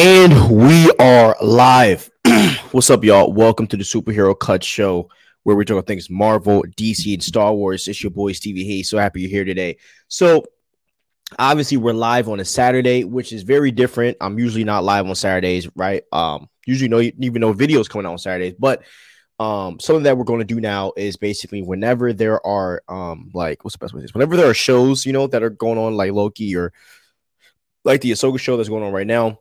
And we are live. What's up, y'all? Welcome to the Superhero Cut Show, where we talk about things Marvel, DC, and Star Wars. It's your boy Stevie Hayes. So happy you're here today. So, obviously, we're live on a Saturday, which is very different. I'm usually not live on Saturdays, right? Um, usually no even no videos coming out on Saturdays, but um, something that we're going to do now is basically whenever there are um, like what's the best way to this? Whenever there are shows, you know, that are going on like Loki or like the Ahsoka show that's going on right now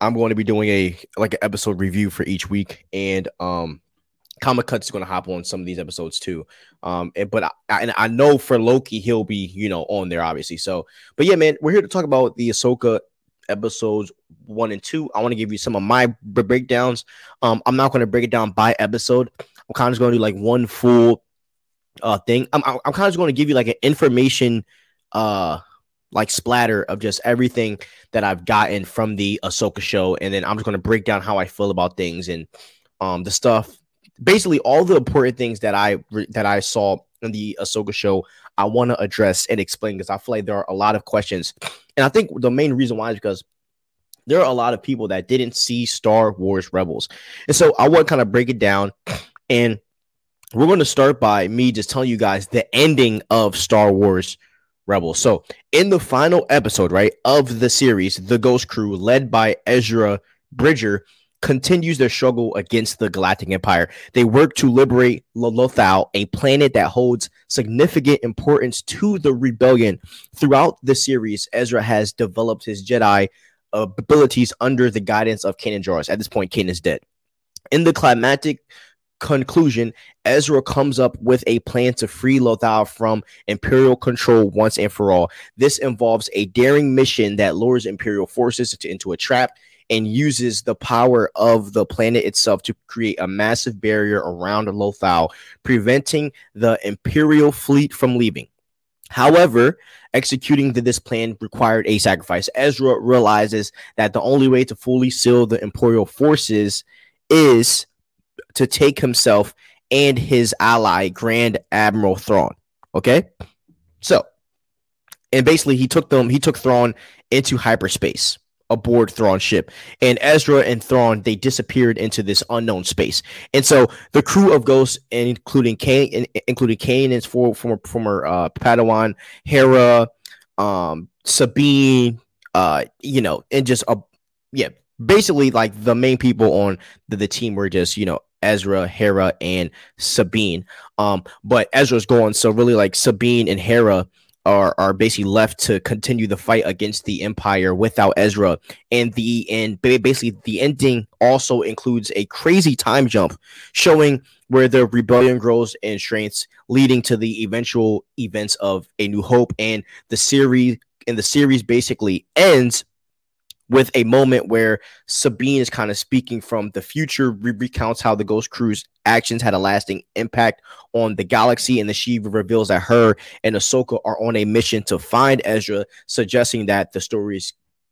I'm going to be doing a like an episode review for each week, and um, Comic Cuts is going to hop on some of these episodes too. Um, and but I, and I know for Loki he'll be you know on there obviously. So, but yeah, man, we're here to talk about the Ahsoka episodes one and two. I want to give you some of my breakdowns. Um, I'm not going to break it down by episode. I'm kind of just going to do like one full uh thing. I'm I'm, kind of just going to give you like an information uh like splatter of just everything that I've gotten from the Ahsoka show, and then I'm just gonna break down how I feel about things and um the stuff, basically all the important things that I that I saw in the Ahsoka show. I want to address and explain because I feel like there are a lot of questions, and I think the main reason why is because there are a lot of people that didn't see Star Wars Rebels, and so I want to kind of break it down and. We're going to start by me just telling you guys the ending of Star Wars Rebels. So, in the final episode, right, of the series, the Ghost Crew, led by Ezra Bridger, continues their struggle against the Galactic Empire. They work to liberate Lothal, a planet that holds significant importance to the rebellion. Throughout the series, Ezra has developed his Jedi abilities under the guidance of Kanan Jarrus. At this point, Kanan is dead. In the climactic conclusion, Ezra comes up with a plan to free Lothal from Imperial control once and for all. This involves a daring mission that lures Imperial forces into a trap and uses the power of the planet itself to create a massive barrier around Lothal, preventing the Imperial fleet from leaving. However, executing this plan required a sacrifice. Ezra realizes that the only way to fully seal the Imperial forces is to take himself and his ally, Grand Admiral Thrawn. Okay. So, and basically, he took them, he took Thrawn into hyperspace aboard Thrawn's ship. And Ezra and Thrawn, they disappeared into this unknown space. And so the crew of Ghosts, including Kane, including Kane and former former, former uh, Padawan, Hera, um, Sabine, uh, you know, and just a yeah, basically like the main people on the, the team were just you know Ezra, Hera, and Sabine. Um, but Ezra's gone, so really like Sabine and Hera are are basically left to continue the fight against the Empire without Ezra. And the and basically the ending also includes a crazy time jump showing where the rebellion grows in strengths, leading to the eventual events of A New Hope. And the series and the series basically ends with a moment where Sabine is kind of speaking from the future, re- recounts how the Ghost Crew's actions had a lasting impact on the galaxy, and the she reveals that her and Ahsoka are on a mission to find Ezra, suggesting that the story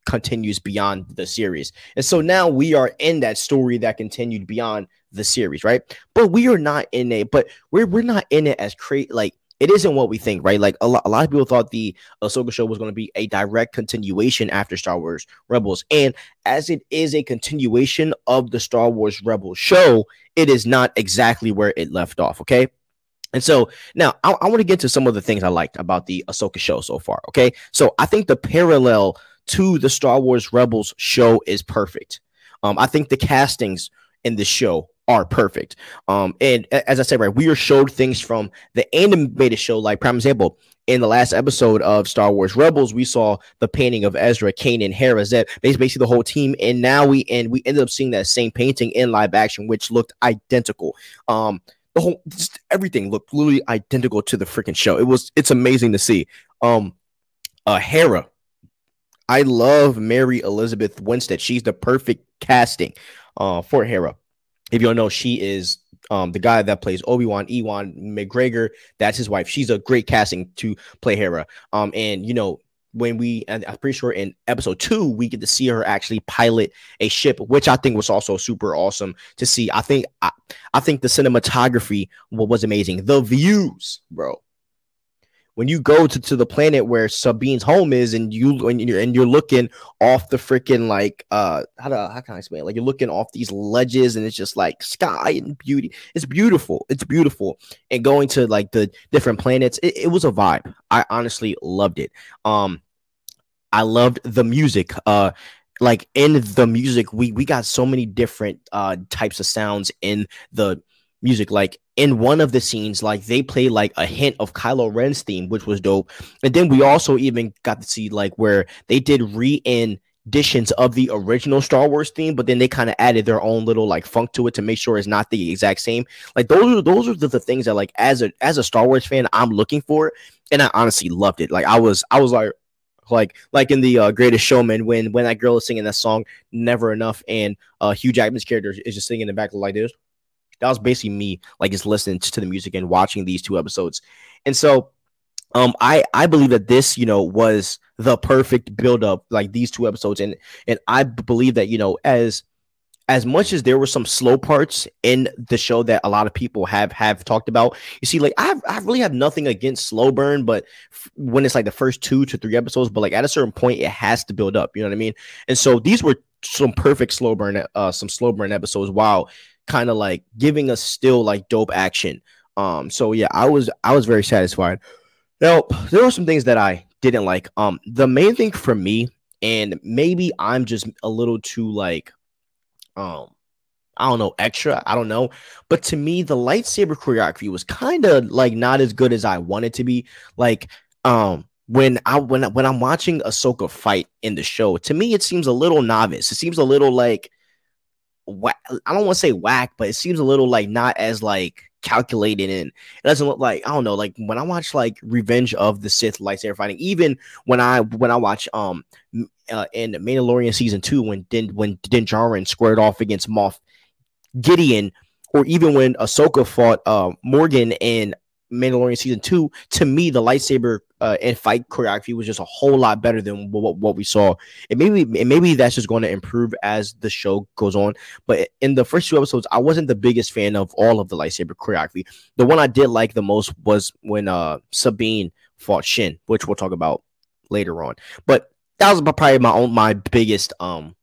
continues beyond the series. And so now we are in that story that continued beyond the series, right? But we are not in it, but we're we're not in it as create like it isn't what we think, right? Like a lot, a lot of people thought the Ahsoka show was going to be a direct continuation after Star Wars Rebels, and as it is a continuation of the Star Wars Rebels show, it is not exactly where it left off. Okay. And so now I, I want to get to some of the things I liked about the Ahsoka show so far. Okay. So I think the parallel to the Star Wars Rebels show is perfect. Um, I think the castings in the show are perfect. Um, and as I said, right, we are showed things from the animated show, like prime example. In the last episode of Star Wars Rebels, we saw the painting of Ezra, Kanan, Hera, Zeb, basically the whole team, and now we and we ended up seeing that same painting in live action, which looked identical. Um, the whole just everything looked literally identical to the freaking show. It was it's amazing to see. Um, uh, Hera, I love Mary Elizabeth Winstead. She's the perfect casting uh, for Hera if you don't know, she is um, the guy that plays Obi Wan, Ewan McGregor. That's his wife. She's a great casting to play Hera. Um, and you know, when we, and I'm pretty sure in episode two, we get to see her actually pilot a ship, which I think was also super awesome to see. I think, I, I think the cinematography was amazing. The views, bro. When you go to, to the planet where Sabine's home is, and you and you're and you're looking off the freaking like uh how do how can I explain? It? Like you're looking off these ledges, and it's just like sky and beauty. It's beautiful. It's beautiful. And going to like the different planets, it, it was a vibe. I honestly loved it. Um, I loved the music. Uh, like in the music, we we got so many different uh types of sounds in the music. Like in one of the scenes, like they play like a hint of Kylo Ren's theme, which was dope. And then we also even got to see like where they did re-editions of the original Star Wars theme, but then they kind of added their own little like funk to it to make sure it's not the exact same. Like those are those are the, the things that like as a as a Star Wars fan, I'm looking for, and I honestly loved it. Like I was I was like like like in the uh, Greatest Showman when when that girl is singing that song "Never Enough" and uh, Hugh Jackman's character is just singing in the back like this that was basically me like just listening to the music and watching these two episodes. And so um i i believe that this you know was the perfect build up like these two episodes. And and i believe that you know as as much as there were some slow parts in the show that a lot of people have have talked about you see like i I really have nothing against slow burn but f- when it's like the first two to three episodes but like at a certain point it has to build up you know what i mean? And so these were some perfect slow burn uh some slow burn episodes. While kind of like giving us still like dope action. Um, so yeah, I was I was very satisfied. Now there were some things that I didn't like. Um, the main thing for me, and maybe I'm just a little too like, um, I don't know, extra. I don't know, but to me, the lightsaber choreography was kind of like not as good as I wanted to be. Like, um, when I when when I'm watching Ahsoka fight in the show, to me it seems a little novice. It seems a little like whack, I don't want to say whack, but it seems a little like not as like calculated and it doesn't look like I don't know like when I watch like Revenge of the Sith lightsaber fighting even when I when I watch um uh, in Mandalorian season 2 when Din when Din Djarin squared off against Moff Gideon or even when Ahsoka fought uh Morgan and Mandalorian season 2 to me the lightsaber uh, and fight choreography was just a whole lot better than what, what we saw. And maybe and maybe that's just going to improve as the show goes on. But in the first two episodes, I wasn't the biggest fan of all of the lightsaber choreography. The one I did like the most was when uh Sabine fought Shin, which we'll talk about later on. But that was probably my own my biggest um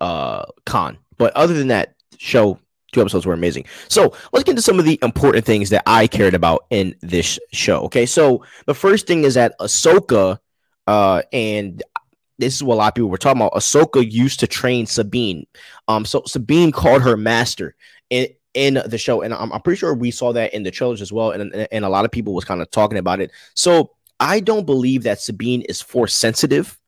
uh con. But other than that, show two episodes were amazing. So let's get into some of the important things that I cared about in this show. Okay, so the first thing is that Ahsoka, uh, and this is what a lot of people were talking about. Ahsoka used to train Sabine. Um, so Sabine called her master in in the show, and I'm, I'm pretty sure we saw that in the trailers as well. And and a lot of people was kind of talking about it. So I don't believe that Sabine is force sensitive.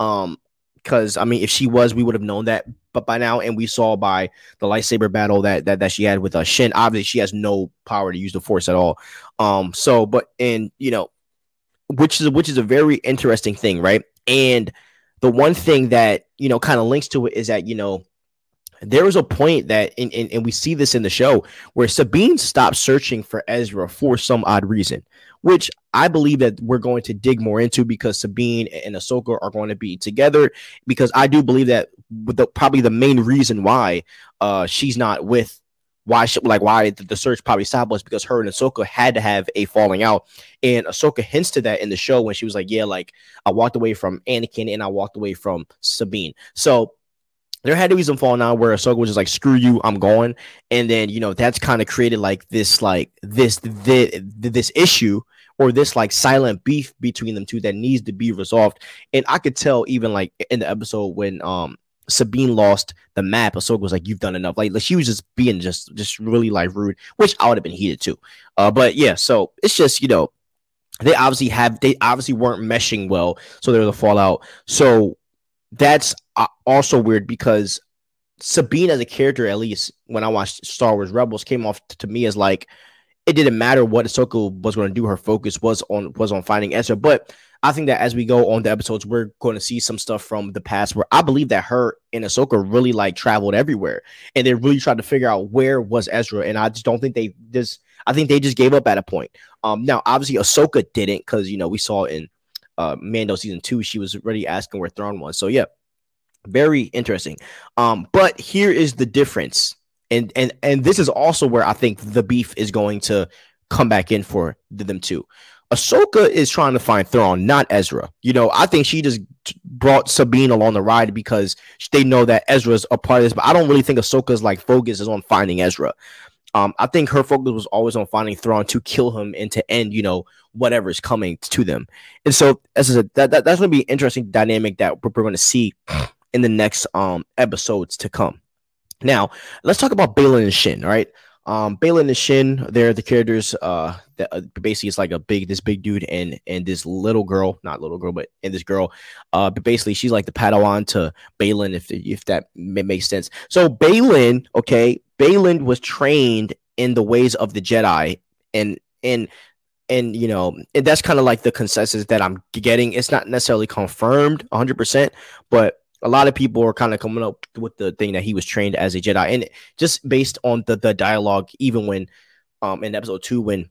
Um, because I mean, if she was, we would have known that. But by now, and we saw by the lightsaber battle that that, that she had with uh, Shin, obviously she has no power to use the Force at all. Um, so, but and you know, which is which is a very interesting thing, right? And the one thing that you know kind of links to it is that you know there was a point that and, and, and we see this in the show where Sabine stopped searching for Ezra for some odd reason which I believe that we're going to dig more into because Sabine and Ahsoka are going to be together. Because I do believe that the, probably the main reason why uh, she's not with why she, like why the, the search probably stopped was because her and Ahsoka had to have a falling out, and Ahsoka hints to that in the show when she was like, "Yeah, like I walked away from Anakin and I walked away from Sabine." So there had to be some falling out where Ahsoka was just like, "Screw you, I'm going," and then you know that's kind of created like this like this this, this issue or this like silent beef between them two that needs to be resolved. And I could tell even like in the episode when um Sabine lost the map, Ahsoka was like, "You've done enough." Like, she was just being just just really like rude, which I would have been heated too. Uh, but yeah, so it's just you know they obviously have they obviously weren't meshing well, so there was a fallout. So that's uh, also weird because Sabine as a character, at least when I watched Star Wars Rebels, came off to me as like it didn't matter what Ahsoka was going to do. Her focus was on was on finding Ezra. But I think that as we go on the episodes, we're going to see some stuff from the past where I believe that her and Ahsoka really like traveled everywhere, and they really tried to figure out where was Ezra. And I just don't think they just. I think they just gave up at a point. Um, now obviously Ahsoka didn't because you know we saw in uh Mando season two she was already asking where Thrawn was. So yeah, very interesting. Um, but here is the difference, and and and this is also where I think the beef is going to come back in for them too. Ahsoka is trying to find Thrawn, not Ezra. You know, I think she just brought Sabine along the ride because they know that Ezra's a part of this, but I don't really think Ahsoka's like focus is on finding Ezra. Um, I think her focus was always on finding Thrawn to kill him and to end, you know, whatever is coming to them. And so, as I said, that, that that's going to be an interesting dynamic that we're, we're going to see in the next um episodes to come. Now, let's talk about Baylan and Shin. Right, um, Baylan and Shin, they're the characters. Uh, that uh, basically it's like a big, this big dude and and this little girl, not little girl, but and this girl. Uh, but basically she's like the Padawan to Baylan, if if that makes sense. So Baylan, okay, Baylan was trained in the ways of the Jedi, and and and you know, and that's kind of like the consensus that I'm getting. It's not necessarily confirmed 100, percent but a lot of people are kind of coming up with the thing that he was trained as a Jedi, and just based on the the dialogue, even when um in episode two when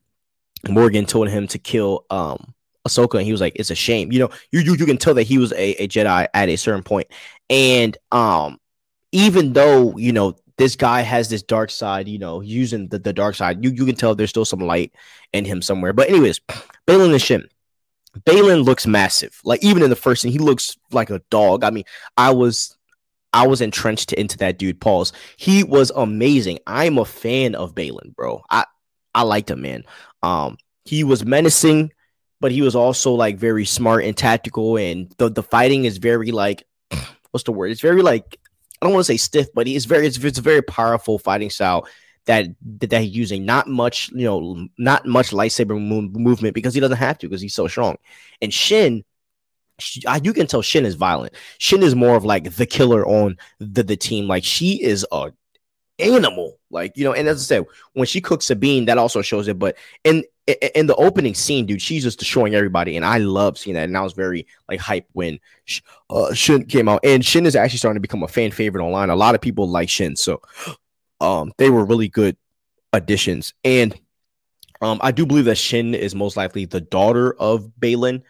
Morgan told him to kill um Ahsoka, and he was like, "It's a shame." You know, you you, you can tell that he was a, a Jedi at a certain point, and um even though you know this guy has this dark side, you know, using the, the dark side, you you can tell there's still some light in him somewhere. But anyways, Baylan and Shin. Baylan looks massive. Like even in the first scene, he looks like a dog. I mean, I was I was entrenched into that dude. Pause. He was amazing. I'm a fan of Baylan, bro. I I liked him, man. Um, he was menacing, but he was also like very smart and tactical, and the the fighting is very like what's the word? It's very like I don't want to say stiff, but he's very it's, it's a very powerful fighting style that that he's using. Not much, you know, not much lightsaber move, movement because he doesn't have to because he's so strong. And Shin, you can tell Shin is violent. Shin is more of like the killer on the the team. Like she is a animal. Like you know, and as I said, when she cooks Sabine, that also shows it. But in in the opening scene, dude, she's just destroying everybody, and I love seeing that. And I was very like hype when uh, Shin came out, and Shin is actually starting to become a fan favorite online. A lot of people like Shin, so um, they were really good additions. And um, I do believe that Shin is most likely the daughter of Baylan.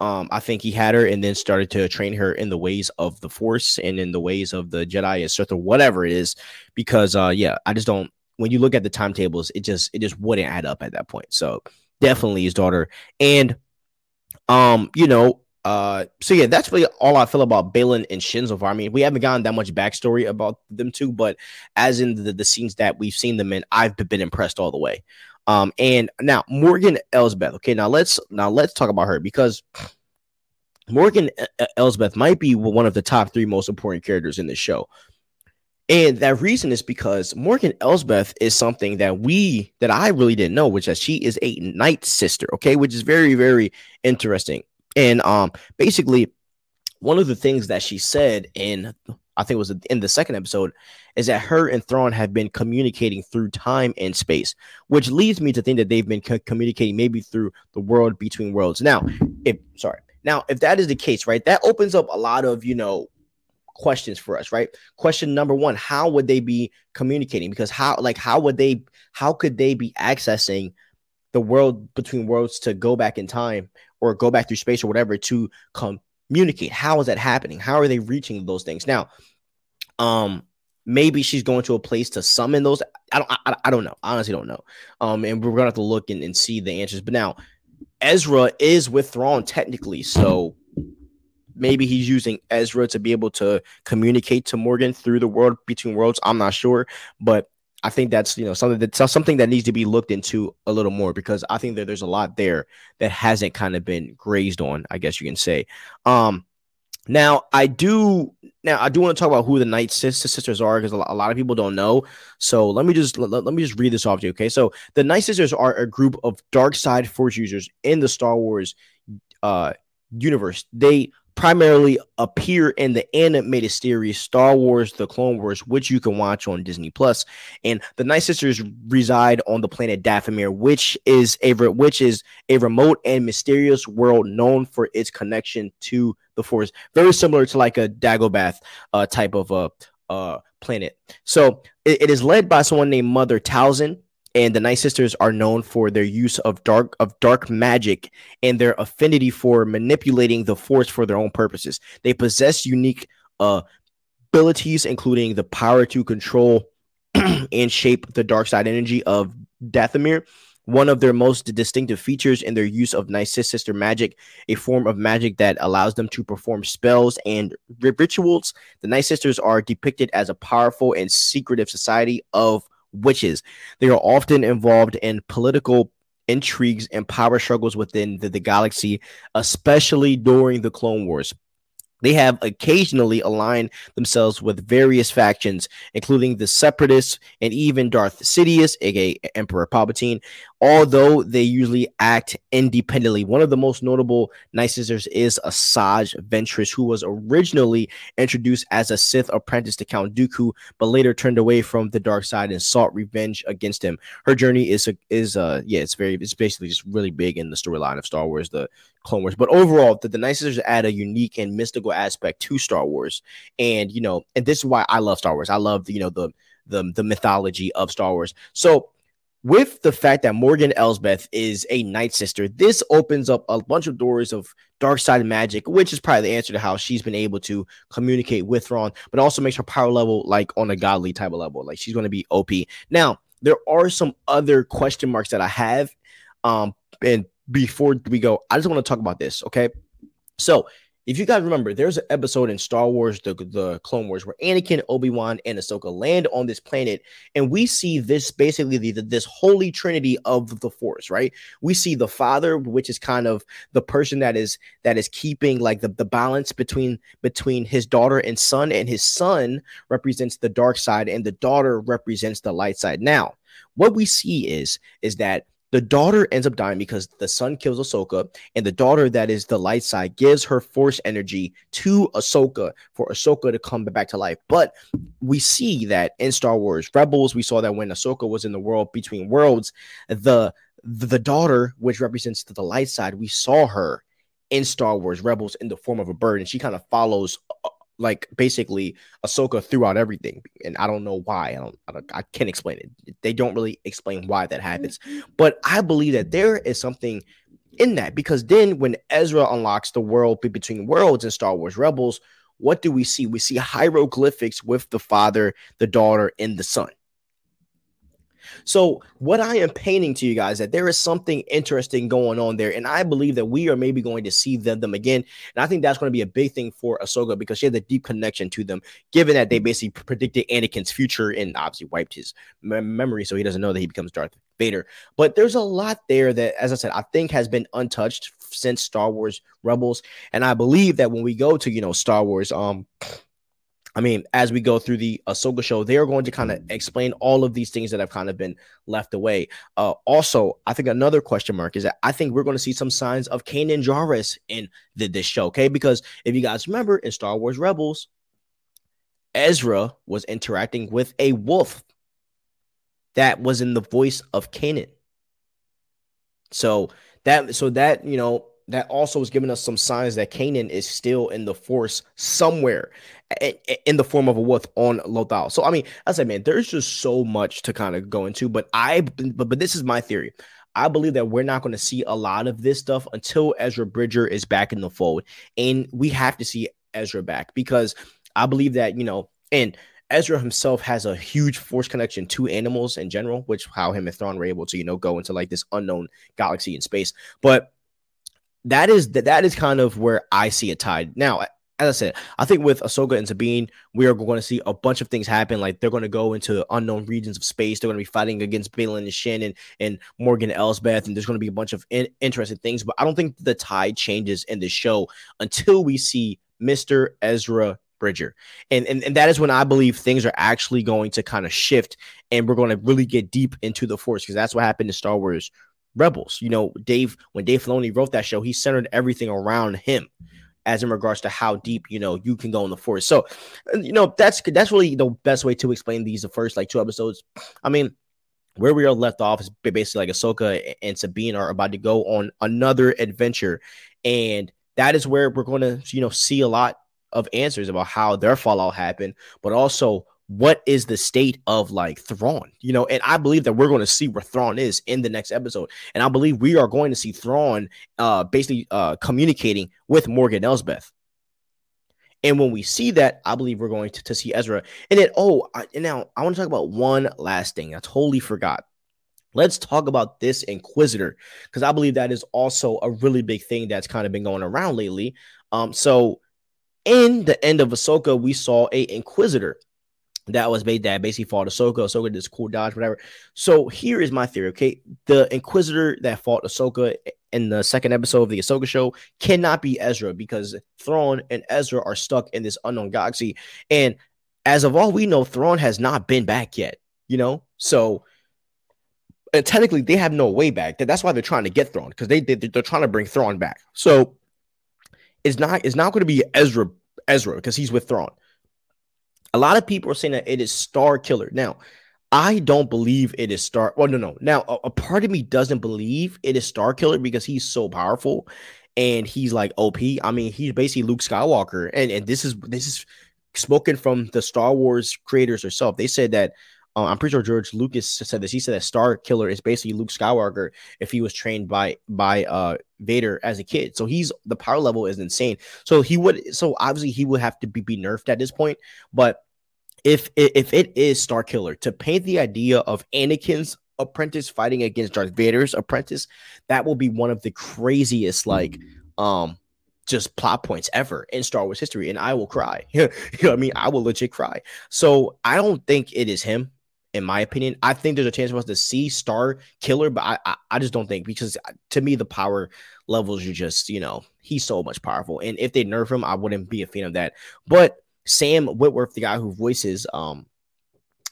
Um, I think he had her and then started to train her in the ways of the Force and in the ways of the Jedi or whatever it is. Because uh, yeah, I just don't. When you look at the timetables, it just it just wouldn't add up at that point. So definitely his daughter. And um, you know, uh, so yeah, that's really all I feel about Baylan and Shin so. I mean, we haven't gotten that much backstory about them two, but as in the, the scenes that we've seen them in, I've been impressed all the way. Um, and now Morgan Elsbeth. Okay, now let's now let's talk about her because Morgan Elsbeth might be one of the top three most important characters in this show. And that reason is because Morgan Elsbeth is something that we that I really didn't know, which is she is a night sister, okay, which is very, very interesting. And um, basically, one of the things that she said in I think it was in the second episode is that her and Thrawn have been communicating through time and space, which leads me to think that they've been co- communicating maybe through the world between worlds. Now, if sorry, now if that is the case, right, that opens up a lot of you know questions for us, right? Question number one: How would they be communicating? Because how, like, how would they, how could they be accessing the world between worlds to go back in time or go back through space or whatever to communicate. How is that happening? How are they reaching those things? Now, um, maybe she's going to a place to summon those. I don't, I, I don't know. I honestly don't know. Um, and we're gonna have to look and, and see the answers. But now, Ezra is with Thrawn technically, so maybe he's using Ezra to be able to communicate to Morgan through the world between worlds. I'm not sure, but I think that's you know something that something that needs to be looked into a little more because I think that there's a lot there that hasn't kind of been grazed on, I guess you can say. Um, now I do now I do want to talk about who the Night Sisters are because a lot of people don't know. So let me just let, let me just read this off to you. Okay, so the Night Sisters are a group of dark side Force users in the Star Wars uh universe. They primarily appear in the animated series Star Wars The Clone Wars, which you can watch on Disney Plus. And the Night Sisters reside on the planet Dathomir, which is a which is a remote and mysterious world known for its connection to the Force, very similar to like a Dagobah uh, type of a uh, uh, planet. So it, it is led by someone named Mother Talzin and the Night Sisters are known for their use of dark of dark magic and their affinity for manipulating the Force for their own purposes. They possess unique uh, abilities, including the power to control and shape the dark side energy of Dathomir, One of their most distinctive features in their use of Night Sister magic, a form of magic that allows them to perform spells and rituals. The Night Sisters are depicted as a powerful and secretive society of witches. They are often involved in political intrigues and power struggles within the, the galaxy, especially during the Clone Wars. They have occasionally aligned themselves with various factions, including the Separatists and even Darth Sidious, aka Emperor Palpatine, although they usually act independently. One of the most notable Night Sisters is Asajj Ventress, who was originally introduced as a Sith apprentice to Count Dooku, but later turned away from the dark side and sought revenge against him. Her journey is a, is uh yeah, it's very it's basically just really big in the storyline of Star Wars, the Clone Wars. But overall, the, the Night Sisters add a unique and mystical aspect to Star Wars, and you know, and this is why I love Star Wars. I love you know the the the mythology of Star Wars. So with the fact that Morgan Elsbeth is a Night Sister, this opens up a bunch of doors of dark side magic, which is probably the answer to how she's been able to communicate with Thrawn, but also makes her power level like on a godly type of level. Like she's going to be OP. Now, there are some other question marks that I have. Um, and before we go, I just want to talk about this. Okay. So if you guys remember, there's an episode in Star Wars, the, the Clone Wars, where Anakin, Obi Wan, and Ahsoka land on this planet, and we see this basically the, the, this holy trinity of the Force, right? We see the Father, which is kind of the person that is that is keeping like the, the balance between between his daughter and son, and his son represents the dark side, and the daughter represents the light side. Now, what we see is is that the daughter ends up dying because the son kills Ahsoka, and the daughter that is the light side gives her force energy to Ahsoka for Ahsoka to come back to life. But we see that in Star Wars Rebels, we saw that when Ahsoka was in the world between worlds, the the daughter, which represents the light side, we saw her in Star Wars Rebels in the form of a bird, and she kind of follows uh, like basically Ahsoka throughout everything, and I don't know why. I don't, I don't, I can't explain it. They don't really explain why that happens, mm-hmm. but I believe that there is something in that because then when Ezra unlocks the world between worlds in Star Wars Rebels, what do we see? We see hieroglyphics with the father, the daughter, and the son. So, what I am painting to you guys that there is something interesting going on there, and I believe that we are maybe going to see them, them again. And I think that's going to be a big thing for Ahsoka because she has a deep connection to them, given that they basically predicted Anakin's future and obviously wiped his memory, so he doesn't know that he becomes Darth Vader. But there's a lot there that, as I said, I think has been untouched since Star Wars Rebels, and I believe that when we go to you know Star Wars, um I mean, as we go through the Ahsoka show, they are going to kind of explain all of these things that have kind of been left away. Uh, also, I think another question mark is that I think we're going to see some signs of Kanan Jarrus in the, this show, okay? Because if you guys remember in Star Wars Rebels, Ezra was interacting with a wolf that was in the voice of Kanan. So that, so that you know, that also is giving us some signs that Kanan is still in the force somewhere in the form of a wolf on Lothal. So I mean, I said, man, there's just so much to kind of go into, but I but but this is my theory. I believe that we're not going to see a lot of this stuff until Ezra Bridger is back in the fold, and we have to see Ezra back because I believe that you know, and Ezra himself has a huge force connection to animals in general, which how him and Thrawn were able to you know go into like this unknown galaxy in space, but that is that that is kind of where I see it tied. Now, as I said, I think with Ahsoka and Sabine, we are going to see a bunch of things happen. Like they're going to go into unknown regions of space. They're going to be fighting against Baylan and Shannon and, Morgan Elsbeth, and there's going to be a bunch of in- interesting things. But I don't think the tide changes in the show until we see Mr. Ezra Bridger. And, and and that is when I believe things are actually going to kind of shift and we're going to really get deep into the force because that's what happened in Star Wars Rebels. You know, Dave, when Dave Filoni wrote that show, he centered everything around him as in regards to how deep you know you can go in the forest. So, you know, that's that's really the best way to explain these the first like two episodes. I mean, where we are left off is basically like Ahsoka and Sabine are about to go on another adventure, and that is where we're going to you know see a lot of answers about how their fallout happened, but also what is the state of like Thrawn, you know, and I believe that we're going to see where Thrawn is in the next episode, and I believe we are going to see Thrawn uh basically uh communicating with Morgan Elsbeth. And when we see that, I believe we're going to, to see Ezra. And then, oh, I, and now I want to talk about one last thing. I totally forgot. Let's talk about this Inquisitor because I believe that is also a really big thing that's kind of been going around lately. Um, so in the end of Ahsoka, we saw a Inquisitor that was made that basically fought Ahsoka. Ahsoka did this cool dodge, whatever. So here is my theory. Okay, the Inquisitor that fought Ahsoka in the second episode of the Ahsoka show cannot be Ezra because Thrawn and Ezra are stuck in this unknown galaxy, and as of all we know, Thrawn has not been back yet. You know, so and technically they have no way back. That's why they're trying to get Thrawn because they, they they're trying to bring Thrawn back. So it's not it's not going to be Ezra Ezra because he's with Thrawn. A lot of people are saying that it is Star Killer. Now, I don't believe it is Star. Well, no, no. Now, a, a part of me doesn't believe it is Star Killer because he's so powerful and he's like OP. I mean, he's basically Luke Skywalker, and and this is this is spoken from the Star Wars creators herself. They said that uh, I'm pretty sure George Lucas said this. He said that Star Killer is basically Luke Skywalker if he was trained by by uh Vader as a kid. So he's the power level is insane. So he would so obviously he would have to be, be nerfed at this point. But if if it is Star Killer to paint the idea of Anakin's apprentice fighting against Darth Vader's apprentice, that will be one of the craziest like um just plot points ever in Star Wars history, and I will cry. you know what I mean? I will legit cry. So I don't think it is him in my opinion. I think there's a chance for us to see Star Killer, but I, I, I just don't think because uh, to me the power levels are just you know he's so much powerful, and if they nerf him, I wouldn't be a fan of that. But Sam Witwer, the guy who voices um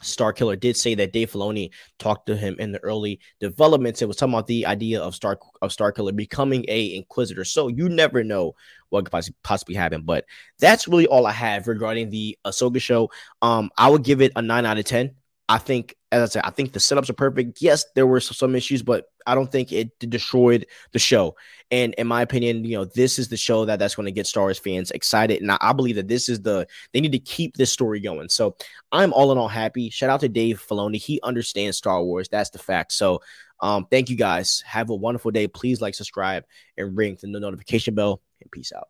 Star Killer did say that Dave Filoni talked to him in the early developments. It was talking about the idea of Star of Star Killer becoming a Inquisitor. So you never know what could possibly happen. But that's really all I have regarding the Ahsoka show. Um, I would give it a nine out of ten. I think, as I said, I think the setups are perfect. Yes, there were some issues, but I don't think it destroyed the show. And in my opinion, you know, this is the show that that's going to get Star Wars fans excited. And I, I, believe that this is the they need to keep this story going. So I'm all in all happy. Shout out to Dave Filoni. He understands Star Wars. That's the fact. So um, thank you guys. Have a wonderful day. Please like, subscribe, and ring the notification bell. And peace out.